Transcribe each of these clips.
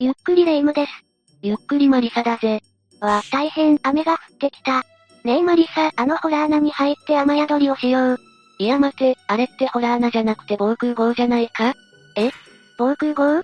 ゆっくりレ夢ムです。ゆっくりマリサだぜ。わ、大変、雨が降ってきた。ねえマリサ、あのホラー穴に入って雨宿りをしよう。いや待て、あれってホラー穴じゃなくて防空壕じゃないか？え？防空壕？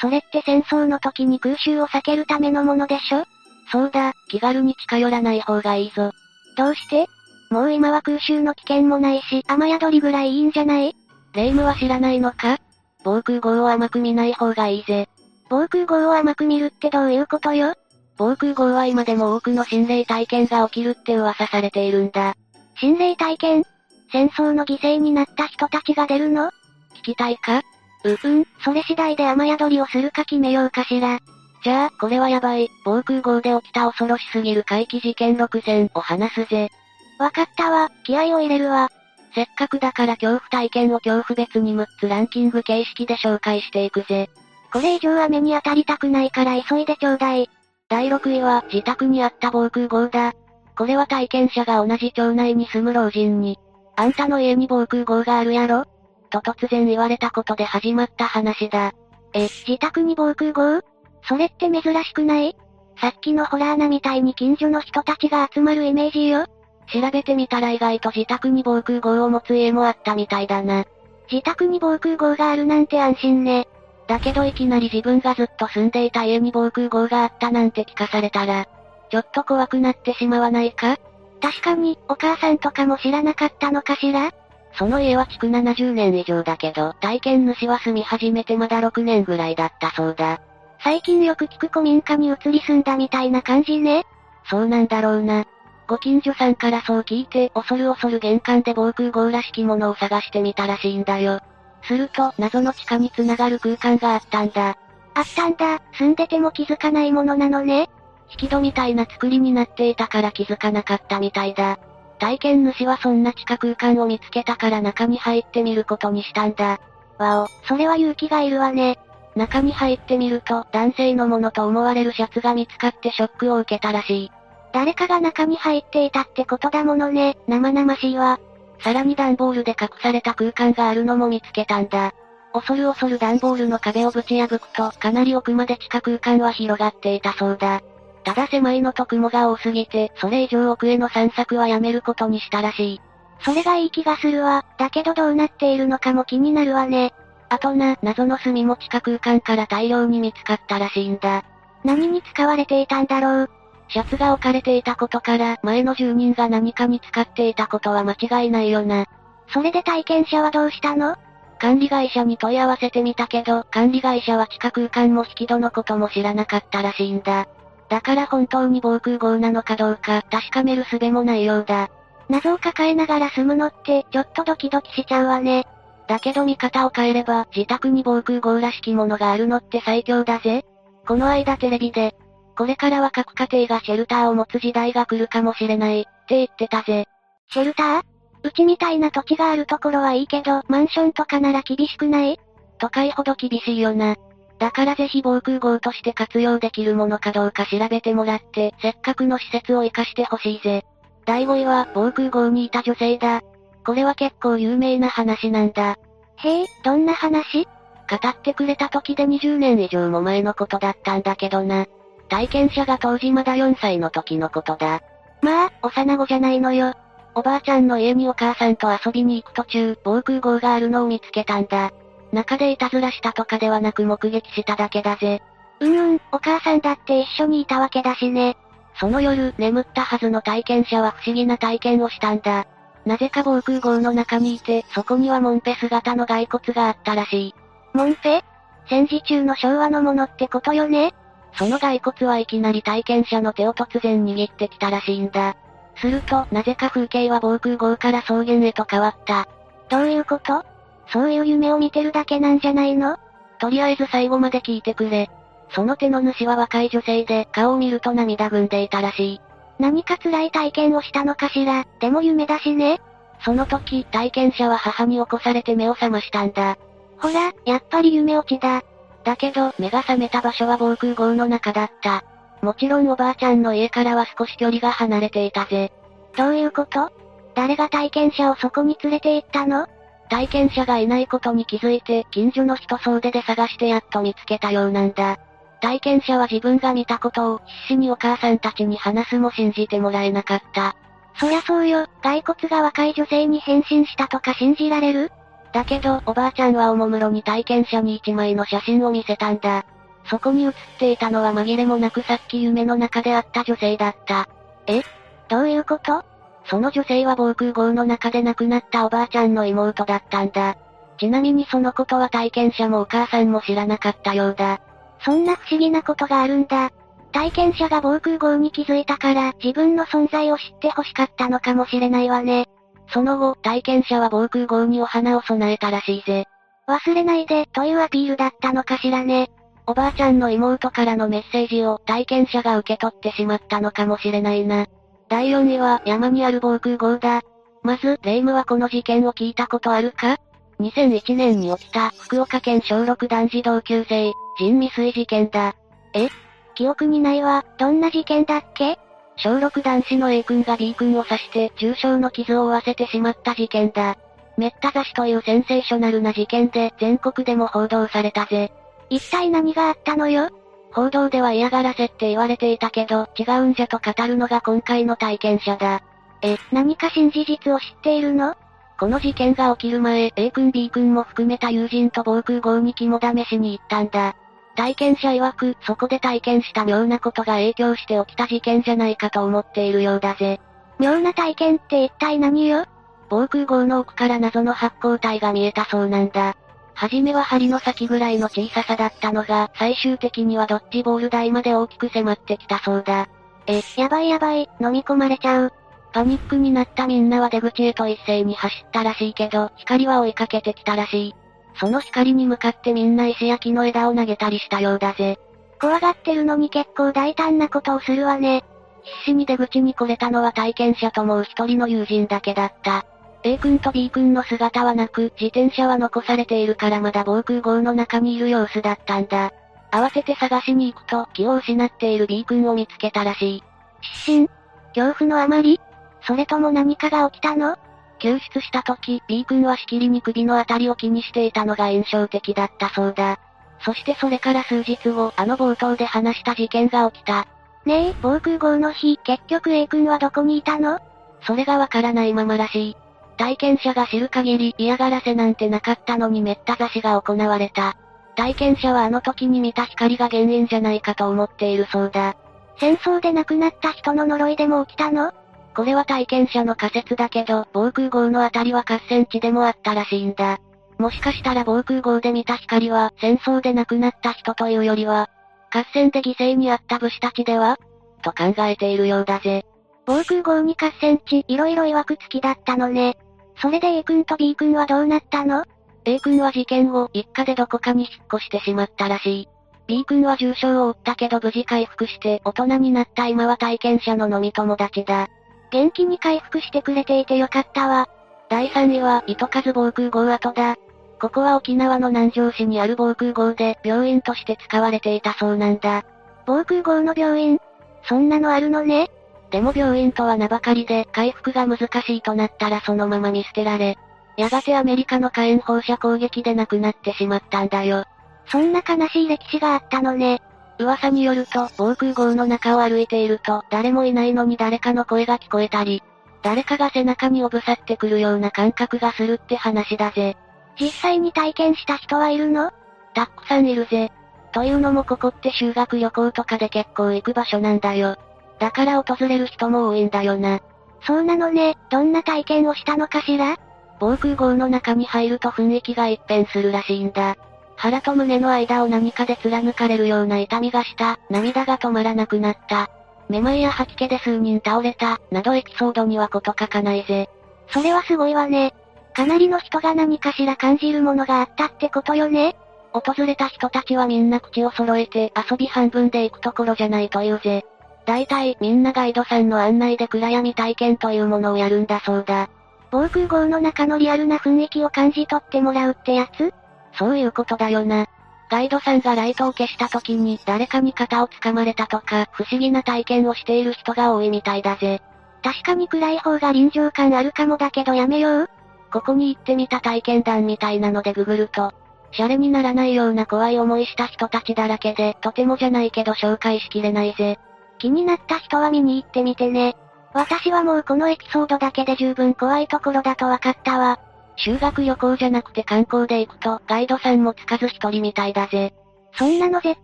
それって戦争の時に空襲を避けるためのものでしょ？そうだ、気軽に近寄らない方がいいぞ。どうして？もう今は空襲の危険もないし、雨宿りぐらいいいんじゃない？霊夢は知らないのか？防空壕を甘く見ない方がいいぜ。防空壕を甘く見るってどういうことよ？防空壕は今でも多くの心霊体験が起きるって噂されているんだ。心霊体験？戦争の犠牲になった人たちが出るの？聞きたいか？う、うん、それ次第で雨宿りをするか決めようかしら。じゃあ、これはやばい、防空壕で起きた恐ろしすぎる怪奇事件6選を話すぜ。わかったわ、気合を入れるわ。せっかくだから恐怖体験を恐怖別に6つランキング形式で紹介していくぜ。これ以上雨に当たりたくないから急いでちょうだい。第6位は自宅にあった防空壕だ。これは体験者が同じ町内に住む老人に、あんたの家に防空壕があるやろ？と突然言われたことで始まった話だ。え、自宅に防空壕？それって珍しくない？さっきのホラー穴みたいに近所の人たちが集まるイメージよ。調べてみたら意外と自宅に防空壕を持つ家もあったみたいだな。自宅に防空壕があるなんて安心ね。だけどいきなり自分がずっと住んでいた家に防空壕があったなんて聞かされたら、ちょっと怖くなってしまわないか？確かに、お母さんとかも知らなかったのかしら？その家は築70年以上だけど、体験主は住み始めてまだ6年ぐらいだったそうだ。最近よく聞く古民家に移り住んだみたいな感じね。そうなんだろうな。ご近所さんからそう聞いて、恐る恐る玄関で防空壕らしきものを探してみたらしいんだよ。すると、謎の地下に繋がる空間があったんだ。あったんだ、住んでても気づかないものなのね。引き戸みたいな作りになっていたから気づかなかったみたいだ。体験主はそんな地下空間を見つけたから中に入ってみることにしたんだ。わお、それは勇気がいるわね。中に入ってみると、男性のものと思われるシャツが見つかってショックを受けたらしい。誰かが中に入っていたってことだものね、生々しいわ。さらに段ボールで隠された空間があるのも見つけたんだ。恐る恐る段ボールの壁をぶち破くと、かなり奥まで地下空間は広がっていたそうだ。ただ狭いのと雲が多すぎて、それ以上奥への散策はやめることにしたらしい。それがいい気がするわ。だけどどうなっているのかも気になるわね。あとな、謎の炭も地下空間から大量に見つかったらしいんだ。何に使われていたんだろう。シャツが置かれていたことから、前の住人が何かに使っていたことは間違いないよな。それで体験者はどうしたの？管理会社に問い合わせてみたけど、管理会社は地下空間も引き戸のことも知らなかったらしいんだ。だから本当に防空壕なのかどうか確かめる術もないようだ。謎を抱えながら住むのって、ちょっとドキドキしちゃうわね。だけど見方を変えれば、自宅に防空壕らしきものがあるのって最強だぜ。この間テレビで、これからは各家庭がシェルターを持つ時代が来るかもしれない、って言ってたぜ。シェルター？うちみたいな土地があるところはいいけど、マンションとかなら厳しくない？都会ほど厳しいよな。だからぜひ防空壕として活用できるものかどうか調べてもらって、せっかくの施設を活かしてほしいぜ。第5位は、防空壕にいた女性だ。これは結構有名な話なんだ。へえ、どんな話？語ってくれた時で20年以上も前のことだったんだけどな。体験者が当時まだ4歳の時のことだ。まあ、幼子じゃないのよ。おばあちゃんの家にお母さんと遊びに行く途中、防空壕があるのを見つけたんだ。中でいたずらしたとかではなく目撃しただけだぜ。うんうん、お母さんだって一緒にいたわけだしね。その夜、眠ったはずの体験者は不思議な体験をしたんだ。なぜか防空壕の中にいて、そこにはモンペ姿の骸骨があったらしい。モンペ？戦時中の昭和のものってことよねその骸骨はいきなり体験者の手を突然握ってきたらしいんだ。すると、なぜか風景は防空壕から草原へと変わった。どういうこと？そういう夢を見てるだけなんじゃないの？とりあえず最後まで聞いてくれ。その手の主は若い女性で、顔を見ると涙ぐんでいたらしい。何か辛い体験をしたのかしら、でも夢だしね。その時、体験者は母に起こされて目を覚ましたんだ。ほら、やっぱり夢落ちだ。だけど、目が覚めた場所は防空壕の中だった。もちろんおばあちゃんの家からは少し距離が離れていたぜ。どういうこと？誰が体験者をそこに連れて行ったの？体験者がいないことに気づいて、近所の人総出で探してやっと見つけたようなんだ。体験者は自分が見たことを必死にお母さんたちに話すも信じてもらえなかった。そりゃそうよ、骸骨が若い女性に変身したとか信じられる？だけど、おばあちゃんはおもむろに体験者に一枚の写真を見せたんだ。そこに写っていたのは紛れもなくさっき夢の中で会った女性だった。え？どういうこと？その女性は防空壕の中で亡くなったおばあちゃんの妹だったんだ。ちなみにそのことは体験者もお母さんも知らなかったようだ。そんな不思議なことがあるんだ。体験者が防空壕に気づいたから自分の存在を知って欲しかったのかもしれないわね。その後、体験者は防空壕にお花を備えたらしいぜ。忘れないで、というアピールだったのかしらね。おばあちゃんの妹からのメッセージを体験者が受け取ってしまったのかもしれないな。第4位は山にある防空壕だ。まず、レイムはこの事件を聞いたことあるか ?2001 年に起きた福岡県小6男児同級生、人未遂事件だ。え？記憶にないわ、どんな事件だっけ？小6男子の A 君が B 君を刺して重傷の傷を負わせてしまった事件だ。めった刺しというセンセーショナルな事件で全国でも報道されたぜ。一体何があったのよ？報道では嫌がらせって言われていたけど違うんじゃと語るのが今回の体験者だ。え、何か新事実を知っているの？この事件が起きる前、A 君 B 君も含めた友人と防空壕に肝試しに行ったんだ。体験者曰く、そこで体験した妙なことが影響して起きた事件じゃないかと思っているようだぜ。妙な体験って一体何よ？防空壕の奥から謎の発光体が見えたそうなんだ。はじめは針の先ぐらいの小ささだったのが、最終的にはドッジボール台まで大きく迫ってきたそうだ。え、やばいやばい、飲み込まれちゃう。パニックになったみんなは出口へと一斉に走ったらしいけど、光は追いかけてきたらしい。その光に向かってみんな石や木の枝を投げたりしたようだぜ。怖がってるのに結構大胆なことをするわね。必死に出口に来れたのは体験者ともう一人の友人だけだった。A 君と B 君の姿はなく、自転車は残されているからまだ防空壕の中にいる様子だったんだ。慌てて探しに行くと、気を失っている B 君を見つけたらしい。失神恐怖のあまり？それとも何かが起きたの？救出した時、B 君はしきりに首のあたりを気にしていたのが印象的だったそうだ。そしてそれから数日後、あの冒頭で話した事件が起きた。ねえ、防空壕の日、結局 A 君はどこにいたの？それがわからないままらしい。体験者が知る限り嫌がらせなんてなかったのにめった刺しが行われた。体験者はあの時に見た光が原因じゃないかと思っているそうだ。戦争で亡くなった人の呪いでも起きたの？これは体験者の仮説だけど、防空壕のあたりは合戦地でもあったらしいんだ。もしかしたら防空壕で見た光は、戦争で亡くなった人というよりは、合戦で犠牲にあった武士たちではと考えているようだぜ。防空壕に合戦地、いろいろ曰く付きだったのね。それで A 君と B 君はどうなったの ?A 君は事件後、一家でどこかに引っ越してしまったらしい。B 君は重傷を負ったけど無事回復して大人になった今は体験者の飲み友達だ。元気に回復してくれていてよかったわ。第3位は、糸数防空壕跡だ。ここは沖縄の南城市にある防空壕で病院として使われていたそうなんだ。防空壕の病院？そんなのあるのねでも病院とは名ばかりで回復が難しいとなったらそのまま見捨てられ、やがてアメリカの火炎放射攻撃で亡くなってしまったんだよ。そんな悲しい歴史があったのね。噂によると、防空壕の中を歩いていると、誰もいないのに誰かの声が聞こえたり、誰かが背中におぶさってくるような感覚がするって話だぜ。実際に体験した人はいるの？たくさんいるぜ。というのもここって修学旅行とかで結構行く場所なんだよ。だから訪れる人も多いんだよな。そうなのね、どんな体験をしたのかしら？防空壕の中に入ると雰囲気が一変するらしいんだ。腹と胸の間を何かで貫かれるような痛みがした、涙が止まらなくなった。めまいや吐き気で数人倒れた、などエピソードにはこと書かないぜ。それはすごいわね。かなりの人が何かしら感じるものがあったってことよね訪れた人たちはみんな口を揃えて遊び半分で行くところじゃないというぜ。大体みんなガイドさんの案内で暗闇体験というものをやるんだそうだ。防空壕の中のリアルな雰囲気を感じ取ってもらうってやつ？そういうことだよな。ガイドさんがライトを消した時に誰かに肩を掴まれたとか、不思議な体験をしている人が多いみたいだぜ。確かに暗い方が臨場感あるかもだけどやめよう。ここに行ってみた体験談みたいなのでググると、シャレにならないような怖い思いした人たちだらけで、とてもじゃないけど紹介しきれないぜ。気になった人は見に行ってみてね。私はもうこのエピソードだけで十分怖いところだと分かったわ。修学旅行じゃなくて観光で行くと、ガイドさんもつかず一人みたいだぜ。そんなの絶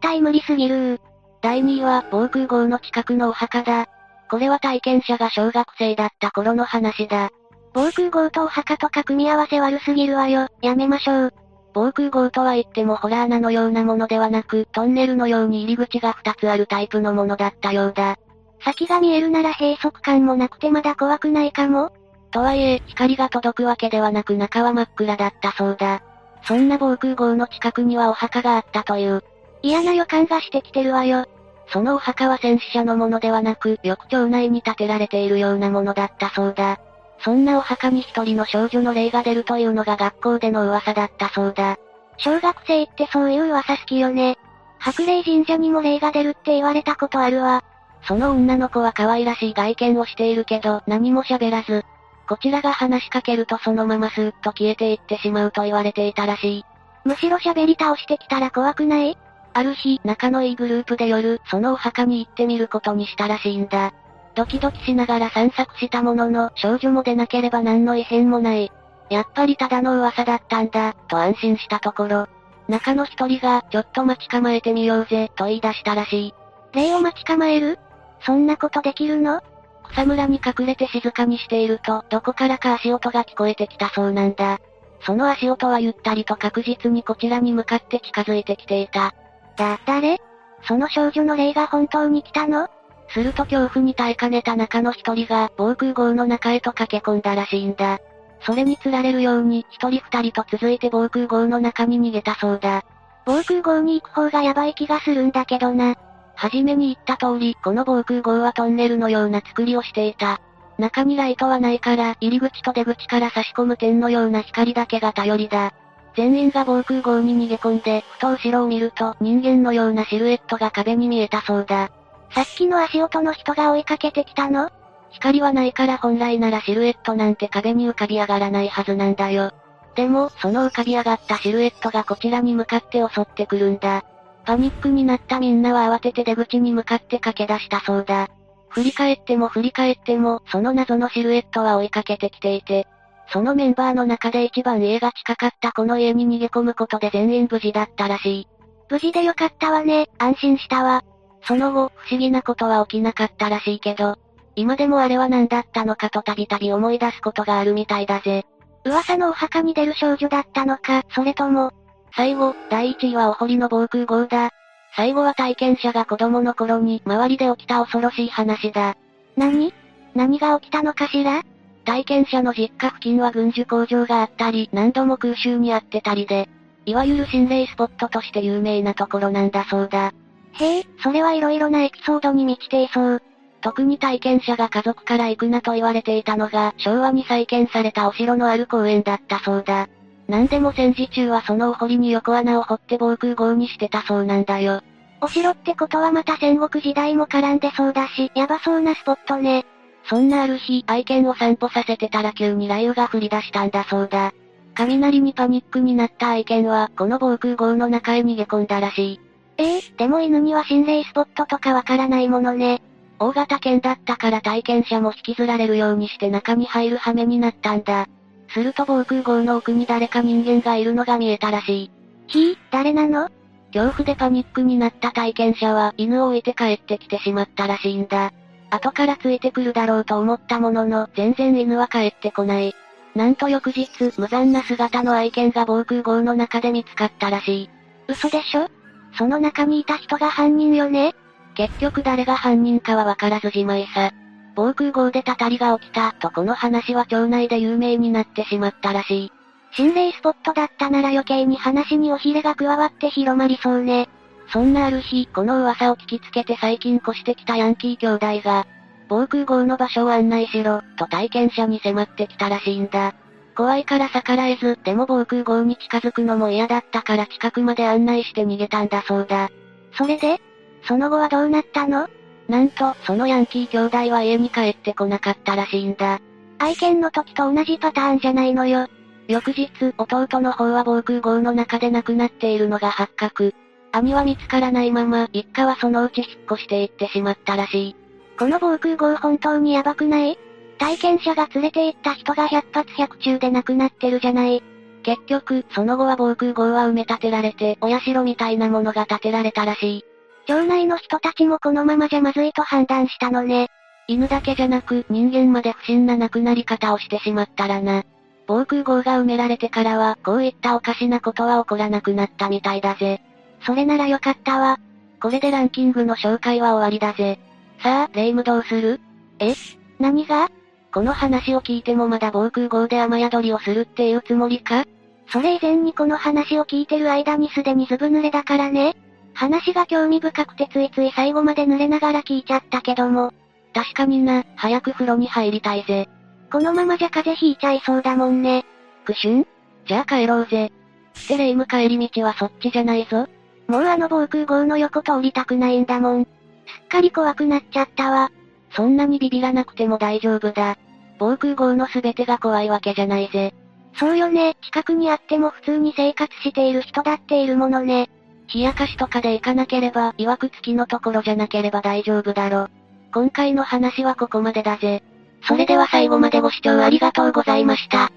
対無理すぎる第2位は、防空壕の近くのお墓だ。これは体験者が小学生だった頃の話だ。防空壕とお墓とか組み合わせ悪すぎるわよ。やめましょう。防空壕とは言ってもホラー穴のようなものではなく、トンネルのように入り口が2つあるタイプのものだったようだ。先が見えるなら閉塞感もなくてまだ怖くないかもとはいえ、光が届くわけではなく中は真っ暗だったそうだ。そんな防空壕の近くにはお墓があったという。嫌な予感がしてきてるわよ。そのお墓は戦死者のものではなく、翌町内に建てられているようなものだったそうだ。そんなお墓に一人の少女の霊が出るというのが学校での噂だったそうだ。小学生ってそういう噂好きよね。白霊神社にも霊が出るって言われたことあるわ。その女の子は可愛らしい外見をしているけど何も喋らず、こちらが話しかけるとそのままスーッと消えていってしまうと言われていたらしい。むしろ喋り倒してきたら怖くない？ある日、仲のいいグループで夜、そのお墓に行ってみることにしたらしいんだ。ドキドキしながら散策したものの、少女も出なければ何の異変もない。やっぱりただの噂だったんだ、と安心したところ、中の一人が、ちょっと待ち構えてみようぜ、と言い出したらしい。霊を待ち構える？そんなことできるの？草むらに隠れて静かにしていると、どこからか足音が聞こえてきたそうなんだ。その足音はゆったりと確実にこちらに向かって近づいてきていた。だ、誰？その少女の霊が本当に来たの？すると恐怖に耐えかねた中の一人が防空壕の中へと駆け込んだらしいんだ。それに釣られるように一人二人と続いて防空壕の中に逃げたそうだ。防空壕に行く方がヤバい気がするんだけどな。はじめに言った通り、この防空壕はトンネルのような作りをしていた。中にライトはないから、入り口と出口から差し込む点のような光だけが頼りだ。全員が防空壕に逃げ込んで、ふと後ろを見ると人間のようなシルエットが壁に見えたそうだ。さっきの足音の人が追いかけてきたの？光はないから本来ならシルエットなんて壁に浮かび上がらないはずなんだよ。でも、その浮かび上がったシルエットがこちらに向かって襲ってくるんだ。パニックになったみんなは慌てて出口に向かって駆け出したそうだ。振り返っても振り返っても、その謎のシルエットは追いかけてきていて、そのメンバーの中で一番家が近かったこの家に逃げ込むことで全員無事だったらしい。無事でよかったわね、安心したわ。その後、不思議なことは起きなかったらしいけど、今でもあれは何だったのかとたびたび思い出すことがあるみたいだぜ。噂のお墓に出る少女だったのか、それとも。最後、第1位はお堀の防空壕だ。最後は体験者が子供の頃に周りで起きた恐ろしい話だ。何？何が起きたのかしら？体験者の実家付近は軍需工場があったり、何度も空襲にあってたりで、いわゆる心霊スポットとして有名なところなんだそうだ。へえ、それは色々なエピソードに満ちていそう。特に体験者が家族から行くなと言われていたのが、昭和に再建されたお城のある公園だったそうだ。なんでも戦時中はそのお堀に横穴を掘って防空壕にしてたそうなんだよ。お城ってことはまた戦国時代も絡んでそうだし、やばそうなスポットね。そんなある日、愛犬を散歩させてたら急に雷雨が降り出したんだそうだ。雷にパニックになった愛犬は、この防空壕の中へ逃げ込んだらしい。ええー、でも犬には心霊スポットとかわからないものね。大型犬だったから体験者も引きずられるようにして中に入る羽目になったんだ。すると防空壕の奥に誰か人間がいるのが見えたらしい。ひぃ、誰なの？恐怖でパニックになった体験者は犬を置いて帰ってきてしまったらしいんだ。後からついてくるだろうと思ったものの、全然犬は帰ってこない。なんと翌日、無残な姿の愛犬が防空壕の中で見つかったらしい。嘘でしょ？その中にいた人が犯人よね？結局誰が犯人かはわからずじまいさ。防空壕でたたりが起きたとこの話は町内で有名になってしまったらしい。心霊スポットだったなら余計に話におひれが加わって広まりそうね。そんなある日、この噂を聞きつけて最近越してきたヤンキー兄弟が、防空壕の場所を案内しろ、と体験者に迫ってきたらしいんだ。怖いから逆らえず、でも防空壕に近づくのも嫌だったから近くまで案内して逃げたんだそうだ。それでその後はどうなったの？なんと、そのヤンキー兄弟は家に帰ってこなかったらしいんだ。愛犬の時と同じパターンじゃないのよ。翌日、弟の方は防空壕の中で亡くなっているのが発覚。兄は見つからないまま、一家はそのうち引っ越していってしまったらしい。この防空壕本当にヤバくない？体験者が連れて行った人が100発100中で亡くなってるじゃない。結局、その後は防空壕は埋め立てられて、お社みたいなものが建てられたらしい。町内の人たちもこのままじゃまずいと判断したのね。犬だけじゃなく、人間まで不審な亡くなり方をしてしまったらな。防空壕が埋められてからは、こういったおかしなことは起こらなくなったみたいだぜ。それならよかったわ。これでランキングの紹介は終わりだぜ。さあ、レイムどうする？え？何が？この話を聞いてもまだ防空壕で雨宿りをするっていうつもりか？それ以前にこの話を聞いてる間にすでにずぶ濡れだからね。話が興味深くてついつい最後まで濡れながら聞いちゃったけども。確かにな、早く風呂に入りたいぜ。このままじゃ風邪ひいちゃいそうだもんね。クシュンじゃあ帰ろうぜ。ってレイム帰り道はそっちじゃないぞ。もうあの防空壕の横通りたくないんだもん。すっかり怖くなっちゃったわ。そんなにビビらなくても大丈夫だ。防空壕の全てが怖いわけじゃないぜ。そうよね、近くにあっても普通に生活している人だっているものね。冷やかしとかで行かなければ、曰く付きのところじゃなければ大丈夫だろ。今回の話はここまでだぜ。それでは最後までご視聴ありがとうございました。